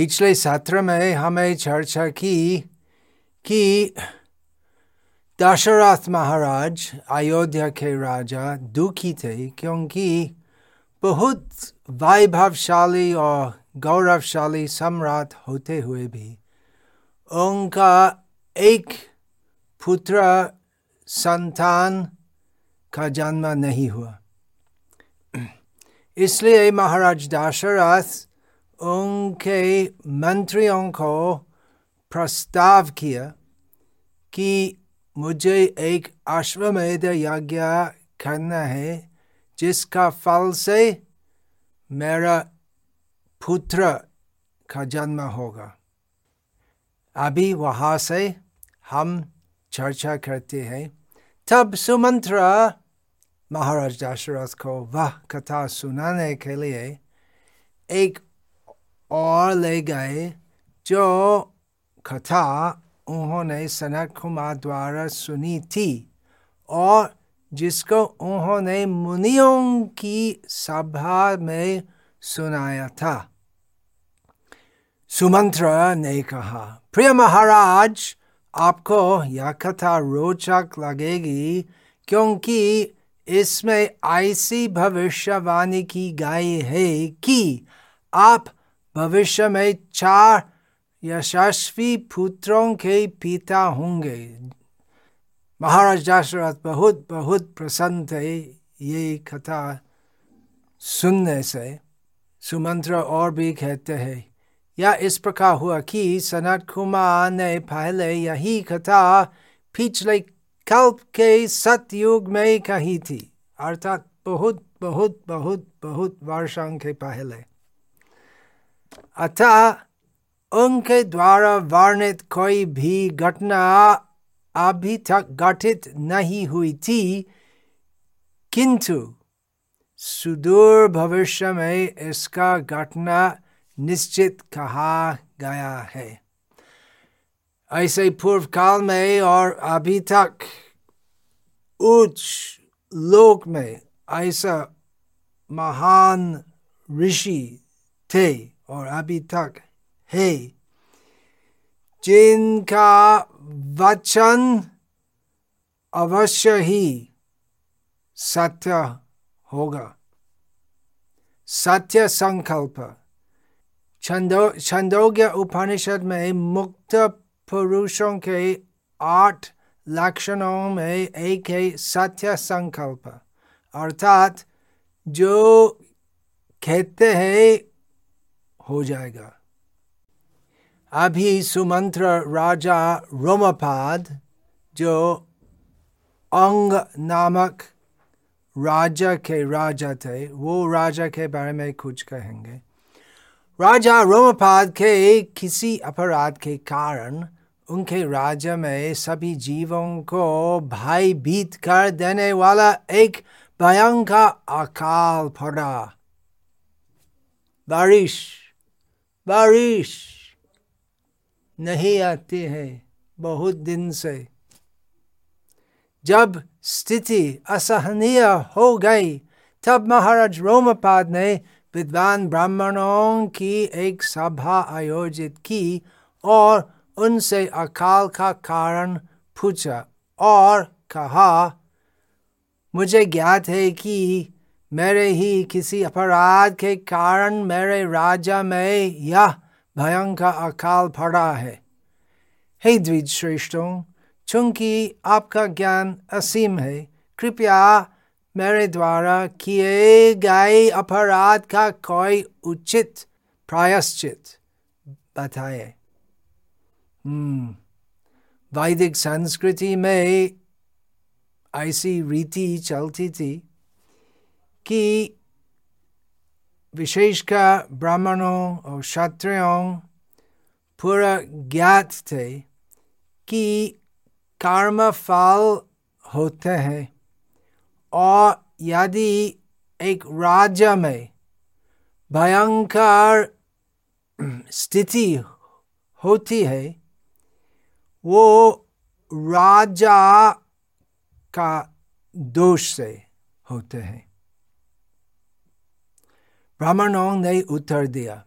पिछले सत्र में हमें चर्चा की कि दशरथ महाराज अयोध्या के राजा दुखी थे क्योंकि बहुत वैभवशाली और गौरवशाली सम्राट होते हुए भी उनका एक पुत्र संतान का जन्म नहीं हुआ। इसलिए महाराज दशरथ उनके मंत्रियों को प्रस्ताव किया कि मुझे एक अश्वमेध यज्ञ करना है जिसका फल से मेरा पुत्र का जन्म होगा अभी वहाँ से हम चर्चा करते हैं तब सुमंत्र महाराज दशरथ को वह कथा सुनाने के लिए एक और ले गए, जो कथा उन्होंने सनत कुमार द्वारा सुनी थी और जिसको उन्होंने मुनियों की सभा में सुनाया था। सुमंत्र ने कहा, प्रिय महाराज, आपको यह कथा रोचक लगेगी क्योंकि इसमें ऐसी भविष्यवाणी की गई है कि आप भविष्य में चार यशस्वी पुत्रों के पिता होंगे महाराज दशरथ बहुत बहुत प्रसन्न थे, ये कथा सुनने से। सुमंत्र और भी कहते हैं, या इस प्रकार हुआ कि सनत कुमार ने पहले यही कथा पिछले कल्प के सतयुग में कही थी। अर्थात बहुत बहुत बहुत बहुत वर्षों के पहले। अतः उनके द्वारा वर्णित कोई भी घटना अभी तक गठित नहीं हुई थी किंतु सुदूर भविष्य में इसका घटना निश्चित कहा गया है। ऐसे पूर्व काल में और अभी तक उच्च लोक में ऐसा महान ऋषि थे। और अभी तक, है, जिनका वचन अवश्य ही सत्य होगा। सत्य संकल्प। छंदो, छंदोग्य उपनिषद में मुक्त पुरुषों के आठ लक्षणों में एक है सत्य संकल्प। अर्थात, जो कहते हैं हो जाएगा। अभी सुमंत्र राजा रोमपाद, जो अंग नामक राजा के राजा थे, वो राजा के बारे में कुछ कहेंगे। राजा रोमपाद के किसी अपराध के कारण उनके राज्य में सभी जीवों को भाई भीत कर देने वाला एक भयंकर अकाल पड़ा। बारिश। बारिश नहीं आती है बहुत दिन से। जब स्थिति असहनीय हो गई, तब महाराज रोमपाद ने विद्वान ब्राह्मणों की एक सभा आयोजित की और उनसे अकाल का कारण पूछा और कहा, मुझे ज्ञात है कि मेरे ही किसी अपराध के कारण मेरे राजा में यह भयंकर अकाल पड़ा है। हे द्विज श्रेष्ठों चूँकि आपका ज्ञान असीम है, कृपया मेरे द्वारा किए गए अपराध का कोई उचित प्रायश्चित बताए। हम्म वैदिक संस्कृति में ऐसी रीति चलती थी। कि विशेषकर ब्राह्मणों और क्षत्रियों पूरा ज्ञात थे कि कर्म फल होते हैं। और यदि एक राज्य में भयंकर स्थिति होती है, वो राजा का दोष से होते हैं। ब्राह्मणों ने उत्तर दिया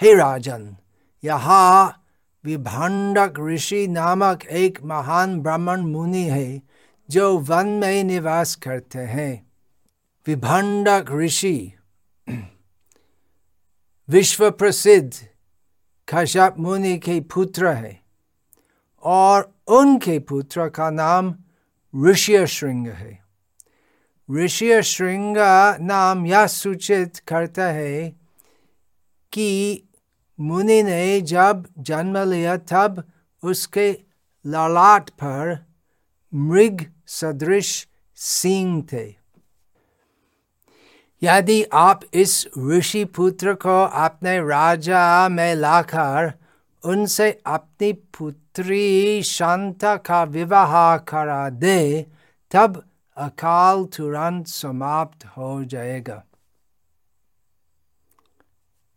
हे राजन यहाँ विभंडक ऋषि नामक एक महान ब्राह्मण मुनि है जो वन में निवास करते हैं विभंडक ऋषि विश्व प्रसिद्ध खशप मुनि के पुत्र है और उनके पुत्र का नाम ऋषि श्रृंग है ऋषि श्रृंग नाम यह सूचित करता है कि मुनि ने जब जन्म लिया, तब उसके ललाट पर मृग सदृश सिंह थे। यदि आप इस ऋषि पुत्र को अपने राजा में लाकर उनसे अपनी पुत्री शांता का विवाह करा दे, तब अकाल तुरंत समाप्त हो जाएगा।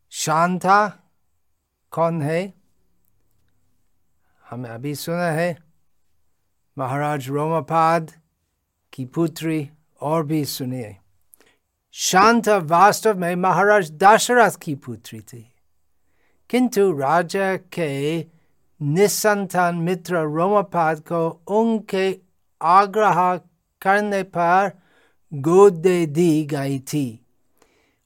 शांता, कौन है? हमें अभी सुना है, महाराज रोमापाद की पुत्री और भी सुनिए शांत वास्तव में महाराज दशरथ की पुत्री थी। किंतु राजा के निसंतान मित्र रोमापाद को उनके आग्रह करने पर गोद दे गई थी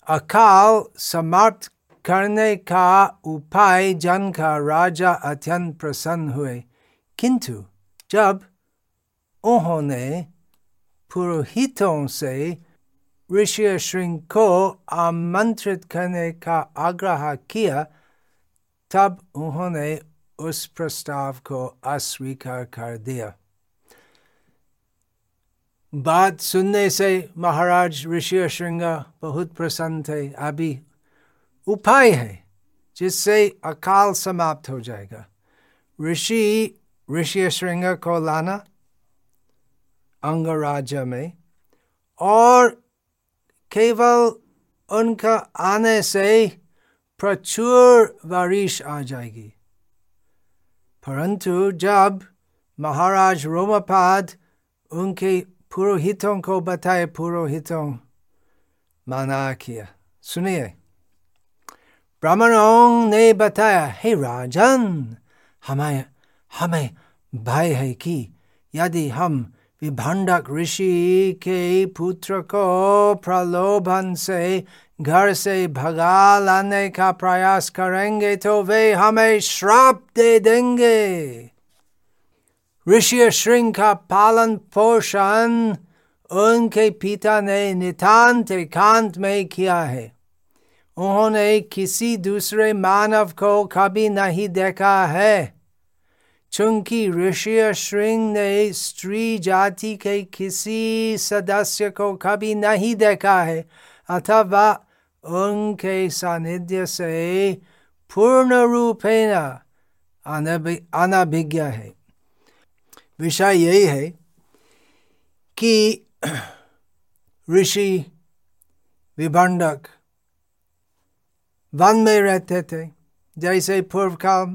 अकाल समाप्त करने का उपाय जानकर राजा अत्यंत प्रसन्न हुए किंतु जब उन्होंने पुरोहितों से ऋषि श्रृंग को आमंत्रित करने का आग्रह किया तब उन्होंने उस प्रस्ताव को अस्वीकार कर दिया बात सुनने से महाराज ऋषि श्रृंग बहुत प्रसन्न थे। अभी उपाय है जिससे अकाल समाप्त हो जाएगा। ऋषि ऋषि श्रृंग को लाना अंगराज्य में और केवल उनका आने से प्रचुर बारिश आ जाएगी। परंतु जब महाराज रोमापाद उनके पुरोहितों को बताए पुरोहितों माना किया सुनिए ब्राह्मणों ने बताया हे राजन हमें हमें भय है कि यदि हम विभंडक ऋषि के पुत्र को प्रलोभन से घर से भगा लाने का प्रयास करेंगे तो वे हमें श्राप दे देंगे ऋषि श्रृंग का पालन पोषण उनके पिता ने नितान्त एकांत में किया है उन्होंने किसी दूसरे मानव को कभी नहीं देखा है। चूँकि ऋषि श्रृंग ने स्त्री जाति के किसी सदस्य को कभी नहीं देखा है, अथवा उनके सानिध्य से पूर्ण रूपेण अनभिज्ञ है। विषय यही है कि ऋषि विभंडक वन में रहते थे। जैसे पूर्व काल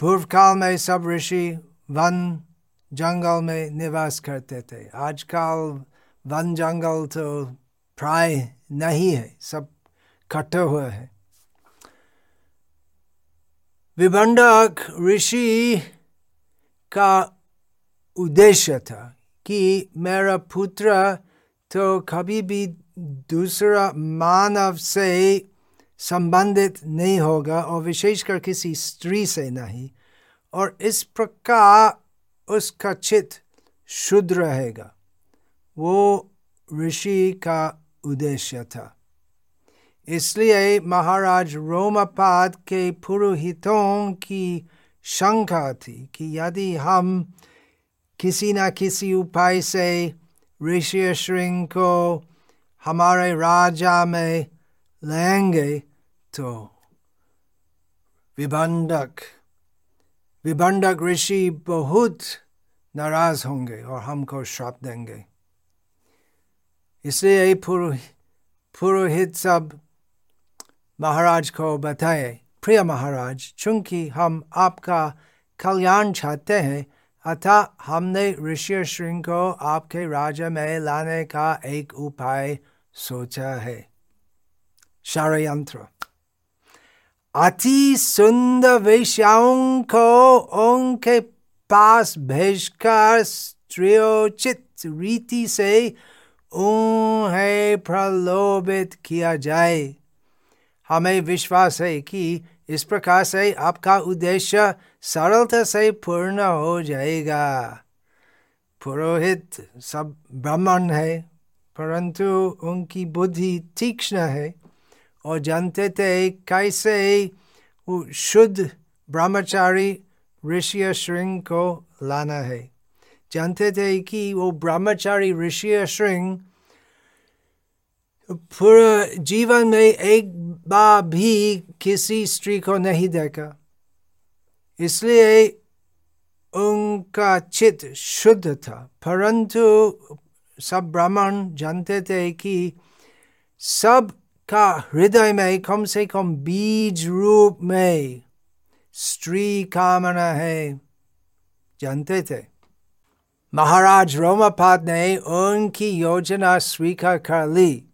पूर्व काल में सब ऋषि वन जंगल में निवास करते थे। आजकल वन जंगल तो प्राय नहीं है, सब कटे हुए हैं। विभंडक ऋषि का उद्देश्य था कि मेरा पुत्र तो कभी भी दूसरा मानव से संबंधित नहीं होगा और विशेषकर किसी स्त्री से नहीं। और इस प्रकार उसका चित शुद्ध रहेगा। वो ऋषि का उद्देश्य था। इसलिए महाराज रोमापाद के पुरोहितों की शंका थी कि यदि हम किसी न किसी उपाय से ऋषि श्रृंग को हमारे राजा में लेंगे तो विभंडक विभंडक ऋषि बहुत नाराज़ होंगे और हमको श्राप देंगे। इसलिए पुरोहित सब महाराज को बताए प्रिय महाराज, चूँकि हम आपका कल्याण चाहते हैं, अतः हमने ऋषि श्रृंग को आपके राज्य में लाने का एक उपाय सोचा है। षडयंत्र। अति सुंदर वेश्याओं को उनके पास भेजकर स्त्रियोचित रीति से उन्हें प्रलोभित किया जाए। हमें विश्वास है कि इस प्रकार से आपका उद्देश्य सरलता से पूर्ण हो जाएगा। पुरोहित सब ब्राह्मण है, परंतु उनकी बुद्धि तीक्ष्ण है और जानते थे कैसे वो शुद्ध ब्रह्मचारी ऋषि श्रृंग को लाना है। जानते थे कि वो ब्रह्मचारी ऋषि श्रृंग पूरे जीवन में एक बार भी किसी स्त्री को नहीं देखा। इसलिए उनका चित शुद्ध था, परंतु सब ब्राह्मण जानते थे कि सब का हृदय में कम से कम बीज रूप में स्त्री कामना है, जानते थे। महाराज रोमापाद ने उनकी योजना स्वीकार कर ली।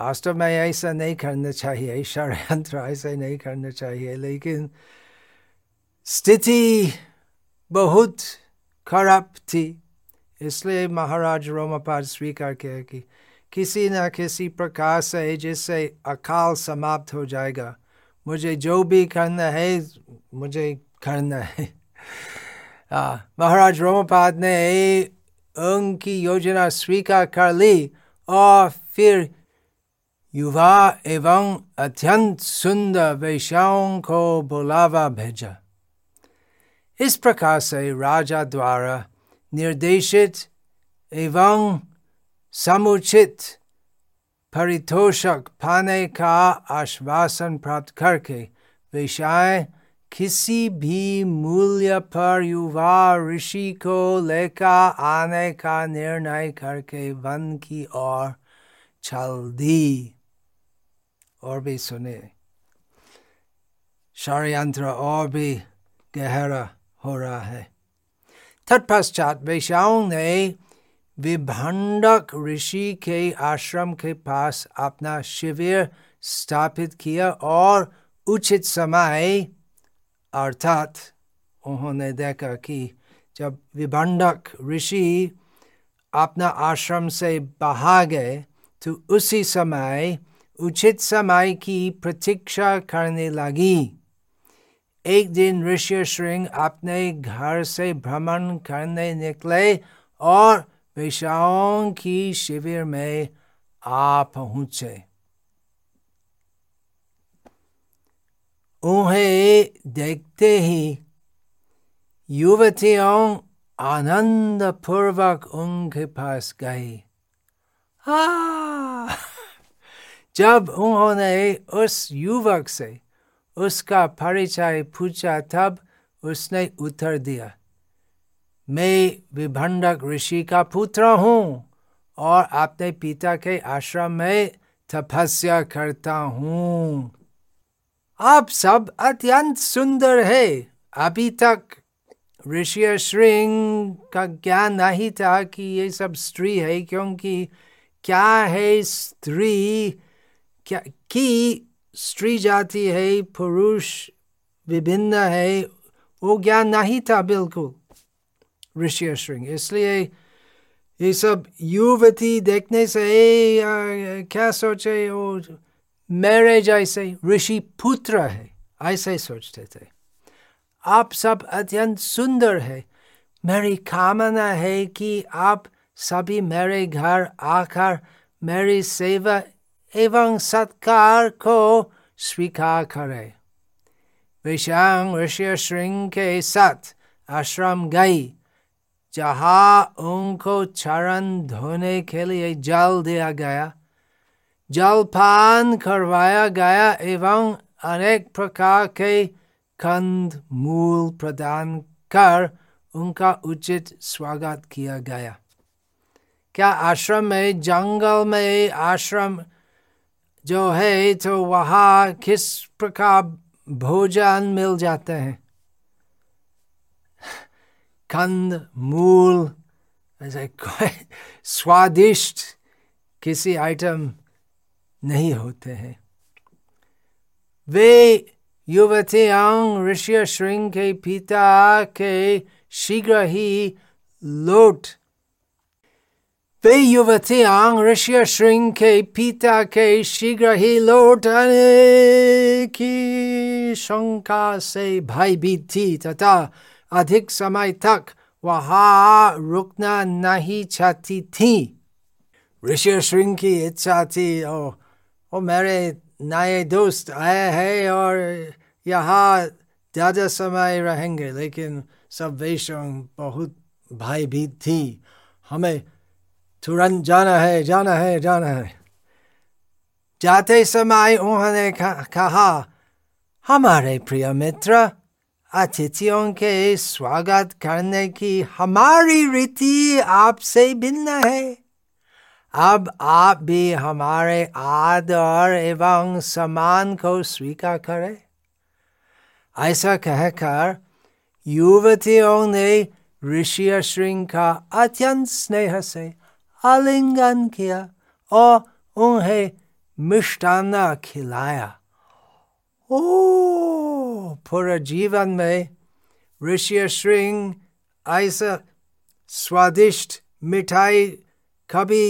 वास्तव में ऐसा नहीं करना चाहिए षडयंत्र ऐसा नहीं करना चाहिए लेकिन स्थिति बहुत खराब थी इसलिए महाराज रोमापाद स्वीकार किया कि किसी न किसी प्रकार से जिससे अकाल समाप्त हो जाएगा मुझे जो भी करना है मुझे करना है महाराज रोमापाद ने उनकी योजना स्वीकार कर ली और फिर युवा एवं अत्यंत सुंदर वैश्याओं को बुलावा भेजा इस प्रकार से राजा द्वारा निर्देशित एवं समुचित परितोषक पाने का आश्वासन प्राप्त करके विषय किसी भी मूल्य पर युवा ऋषि को लेकर आने का निर्णय करके वन की ओर चल दी और भी सुने षडयंत्र और भी गहरा हो रहा है तत्पश्चात वैश्याओं ने विभंडक ऋषि के आश्रम के पास अपना शिविर स्थापित किया और उचित समय अर्थात उन्होंने देखा कि जब विभंडक ऋषि अपना आश्रम से बाहर गए तो उसी समय उचित समय की प्रतीक्षा करने लगी। एक दिन ऋषि श्रृंग अपने घर से भ्रमण करने निकले और विषाओं की शिविर में आ पहुँचे। उन्हें देखते ही युवतियों आनंद पूर्वक उनके पास गई जब उन्होंने उस युवक से उसका परिचय पूछा, तब उसने उत्तर दिया, मैं विभंडक ऋषि का पुत्र हूँ और अपने पिता के आश्रम में तपस्या करता हूँ। आप सब अत्यंत सुंदर है। अभी तक ऋषि श्रृंग का ज्ञान नहीं था कि ये सब स्त्री है, क्योंकि क्या है स्त्री क्या की स्त्री जाति है पुरुष विभिन्न है वो ज्ञान नहीं था बिल्कुल ऋषि श्रृंग इसलिए ये सब युवती देखने से ए, आ, क्या सोचे वो मेरे जैसे ऋषि पुत्र है ऐसे सोचते थे। आप सब अत्यंत सुंदर है। मेरी कामना है कि आप सभी मेरे घर आकर मेरी सेवा एवं सत्कार को स्वीकार करे विषांग ऋषि श्रृंग के साथ आश्रम गई जहाँ उनको चरण धोने के लिए जल दिया गया जलपान करवाया गया एवं अनेक प्रकार के कंद मूल प्रदान कर उनका उचित स्वागत किया गया क्या आश्रम में जंगल में आश्रम जो है तो वहाँ किस प्रकार भोजन मिल जाते हैं? कंद मूल, ऐसे कोई स्वादिष्ट किसी आइटम नहीं होते हैं। वे युवतियाँ ऋषि श्रृंग के पिता के शीघ्र ही लौट पिता के शीघ्र ही लौट आने की शंका से भयभीत थी तथा अधिक समय तक वहाँ रुकना नहीं चाहती थी ऋषि श्रृंग की इच्छा थी ओ, ओ मेरे नए दोस्त आए हैं और यहाँ ज़्यादा समय रहेंगे लेकिन सब वैष्णव बहुत भयभीत थी हमें तुरंत जाना है जाना है जाना है। जाते समय उन्होंने कहा हमारे प्रिय मित्र, अतिथियों के स्वागत करने की हमारी रीति आपसे भिन्न है। अब आप भी हमारे आदर एवं सम्मान को स्वीकार करें। ऐसा कहकर युवतियों ने ऋषि श्रृंग का अत्यंत स्नेह से आलिंगन किया और उन्हें मिष्टाना खिलाया ओ पूरा जीवन में ऋषि श्रृंग ऐसा स्वादिष्ट मिठाई कभी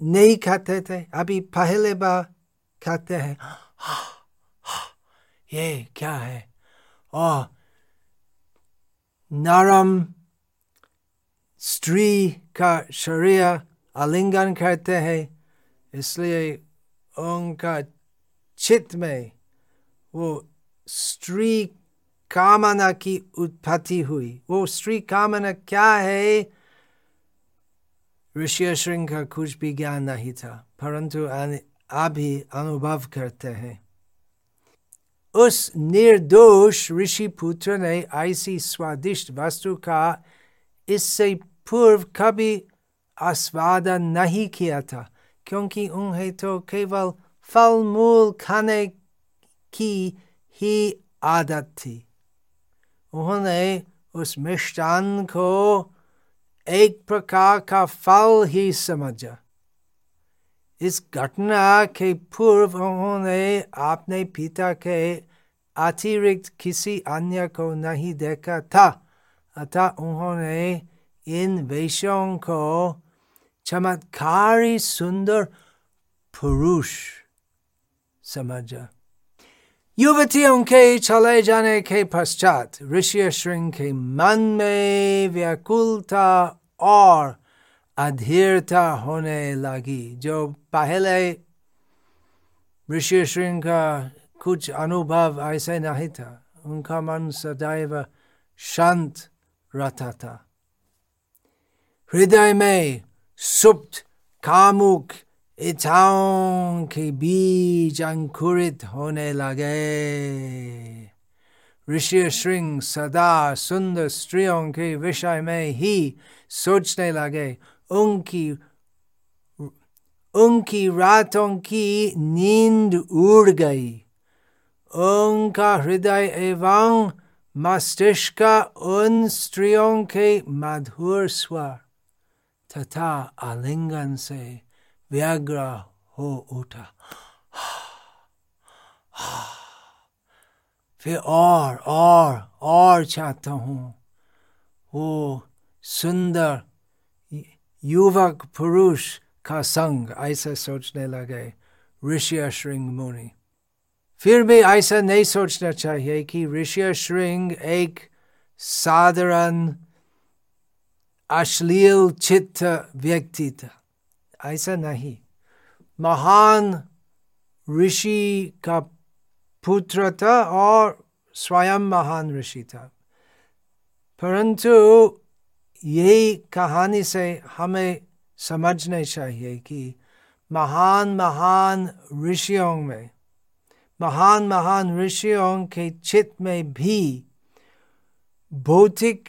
नहीं खाते थे अभी पहले बार खाते हैं ये क्या है और नरम स्त्री का शरीर आलिंगन करते हैं, इसलिए उनका चित्त में वो स्त्री कामना की उत्पत्ति हुई। वो स्त्री कामना क्या है? ऋषि श्रृंग का कुछ भी ज्ञान नहीं था, परंतु अभी अनुभव करते हैं। उस निर्दोष ऋषि पुत्र ने ऐसी स्वादिष्ट वस्तु का इससे पूर्व कभी आस्वादन नहीं किया था, क्योंकि उन्हें तो केवल फल मूल खाने की ही आदत थी। उन्होंने उस मिष्टान को एक प्रकार का फल ही समझा। इस घटना के पूर्व उन्होंने अपने पिता के अतिरिक्त किसी अन्य को नहीं देखा था। अतः उन्होंने इन वेशों को चमत्कारी सुंदर पुरुष समझा युवतियों के चले जाने के पश्चात ऋषि श्रृंग के मन में व्याकुलता और अधीरता होने लगी जो पहले ऋषि श्रृंग का कुछ अनुभव ऐसे नहीं था उनका मन सदैव शांत रहता था हृदय में सुप्त कामुक इच्छाओं के बीज अंकुरित होने लगे ऋषि श्रृंग सदा सुंदर स्त्रियों के विषय में ही सोचने लगे उनकी उनकी रातों की नींद उड़ गई उनका हृदय एवं मस्तिष्क उन स्त्रियों के मधुर स्वर तथा आलिंगन से व्यग्र हो उठा फिर और और और चाहता हूँ वो सुंदर युवक पुरुष का संग ऐसा सोचने लगे ऋषि श्रृंग मुनि फिर भी ऐसा नहीं सोचना चाहिए कि ऋषि श्रृंग एक साधारण अश्लील चित्त व्यक्ति था ऐसा नहीं महान ऋषि का पुत्र था और स्वयं महान ऋषि था परंतु यही कहानी से हमें समझना चाहिए कि महान महान ऋषियों में महान महान ऋषियों के चित्त में भी भौतिक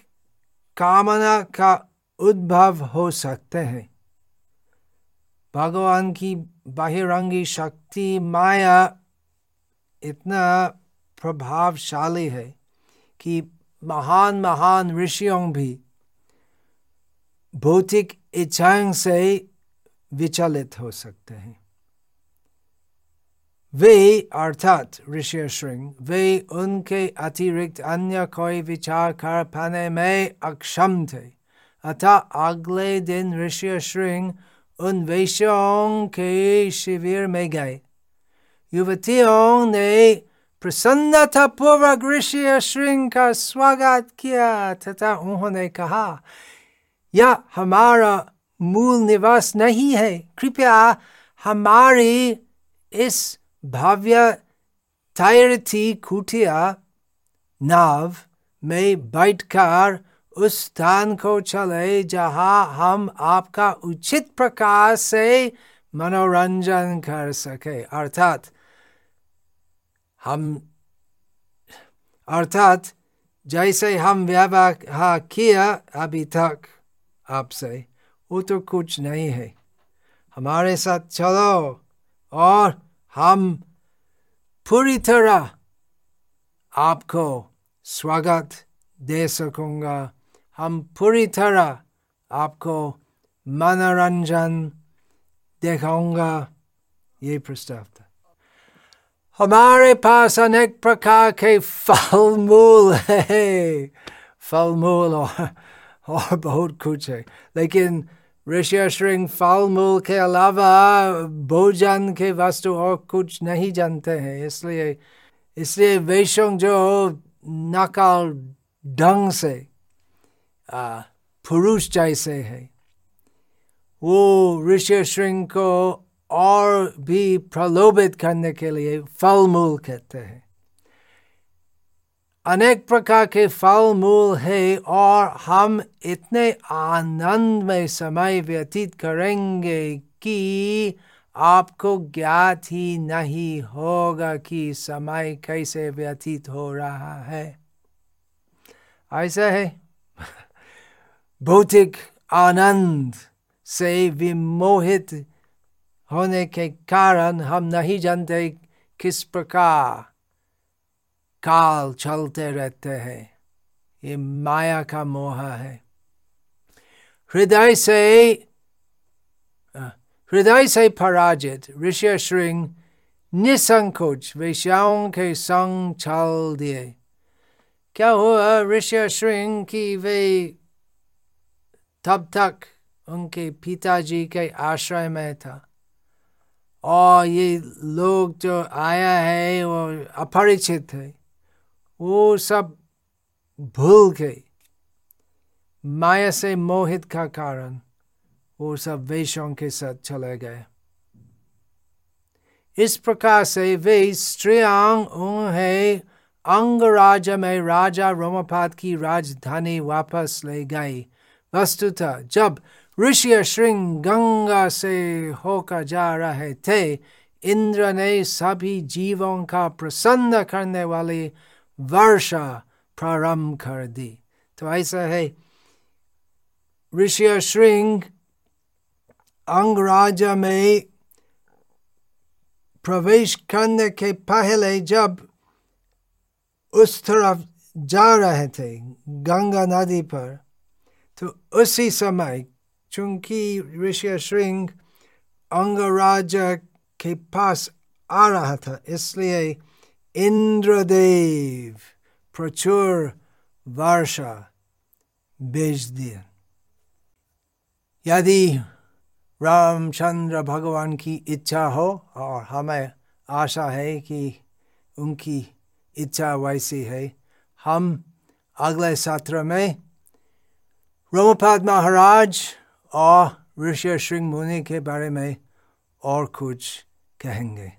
कामना का उद्भव हो सकते हैं। भगवान की बहिरंगी शक्ति, माया इतना प्रभावशाली है कि महान महान ऋषियों भी भौतिक इच्छाओं से विचलित हो सकते हैं। वे अर्थात ऋषि वे उनके अतिरिक्त अन्य कोई विचार कर पाने में अक्षम थे अतः अगले दिन ऋषि श्रृंग उन वैश्यों के शिविर में गए युवतियों ने प्रसन्नता पूर्वक ऋषि श्रृंग का स्वागत किया तथा उन्होंने कहा यह हमारा मूल निवास नहीं है कृपया हमारी इस भव्य तैरती कुटिया नाव में बैठकर उस स्थान को चले जहाँ हम आपका उचित प्रकार से मनोरंजन कर सके अर्थात हम अर्थात जैसे हम व्यवहार किया अभी तक आपसे वो तो कुछ नहीं है हमारे साथ चलो और हम पूरी तरह आपको स्वागत दे सकूँगा। हम पूरी तरह आपको मनोरंजन दिखाऊँगा। ये प्रस्ताव था। हमारे पास अनेक प्रकार के फल मूल है। फल मूल और, और बहुत कुछ है। लेकिन ऋषि श्रृंग फल मूल के अलावा भोजन के वस्तु और कुछ नहीं जानते हैं इसलिए इसलिए वैश्यों जो नकल ढंग से पुरुष जैसे है वो ऋषि श्रृंग को और भी प्रलोभित करने के लिए फल मूल कहते हैं अनेक प्रकार के फल मूल है और हम इतने आनंद में समय व्यतीत करेंगे कि आपको ज्ञात ही नहीं होगा कि समय कैसे व्यतीत हो रहा है। ऐसा है। भौतिक आनंद से विमोहित होने के कारण हम नहीं जानते किस प्रकार काल चलते रहते हैं। ये माया का मोह है। हृदय से हृदय से पराजित ऋषि श्रृंग निसंकोच वेश्याओं के संग चल दिए। क्या हुआ ऋषि श्रृंग की वे तब तक उनके पिताजी के आश्रय में था? और ये लोग जो आया है वो अपरिचित है। वो सब भूल गए माया से मोहित का कारण वो सब वेशों के साथ चले गए। इस प्रकार से वे स्त्रियांग उन्हें अंगराज में राजा रोमपाद की राजधानी वापस ले गई। वस्तुतः जब ऋषि श्रृंग गंगा से होकर जा रहे थे, इंद्र ने सभी जीवों का प्रसन्न करने वाली वर्षा प्रारंभ कर दी तो ऐसा है ऋषि श्रृंग अंगराज में प्रवेश करने के पहले जब उस तरफ़ जा रहे थे गंगा नदी पर तो उसी समय चूँकि ऋषि श्रृंग अंगराज के पास आ रहा था इसलिए इंद्रदेव प्रचुर वर्षा भेज दिया यदि रामचंद्र भगवान की इच्छा हो और हमें आशा है कि उनकी इच्छा वैसी है हम अगले सत्र में रोमपाद महाराज और ऋषि श्रृंग मुनि के बारे में और कुछ कहेंगे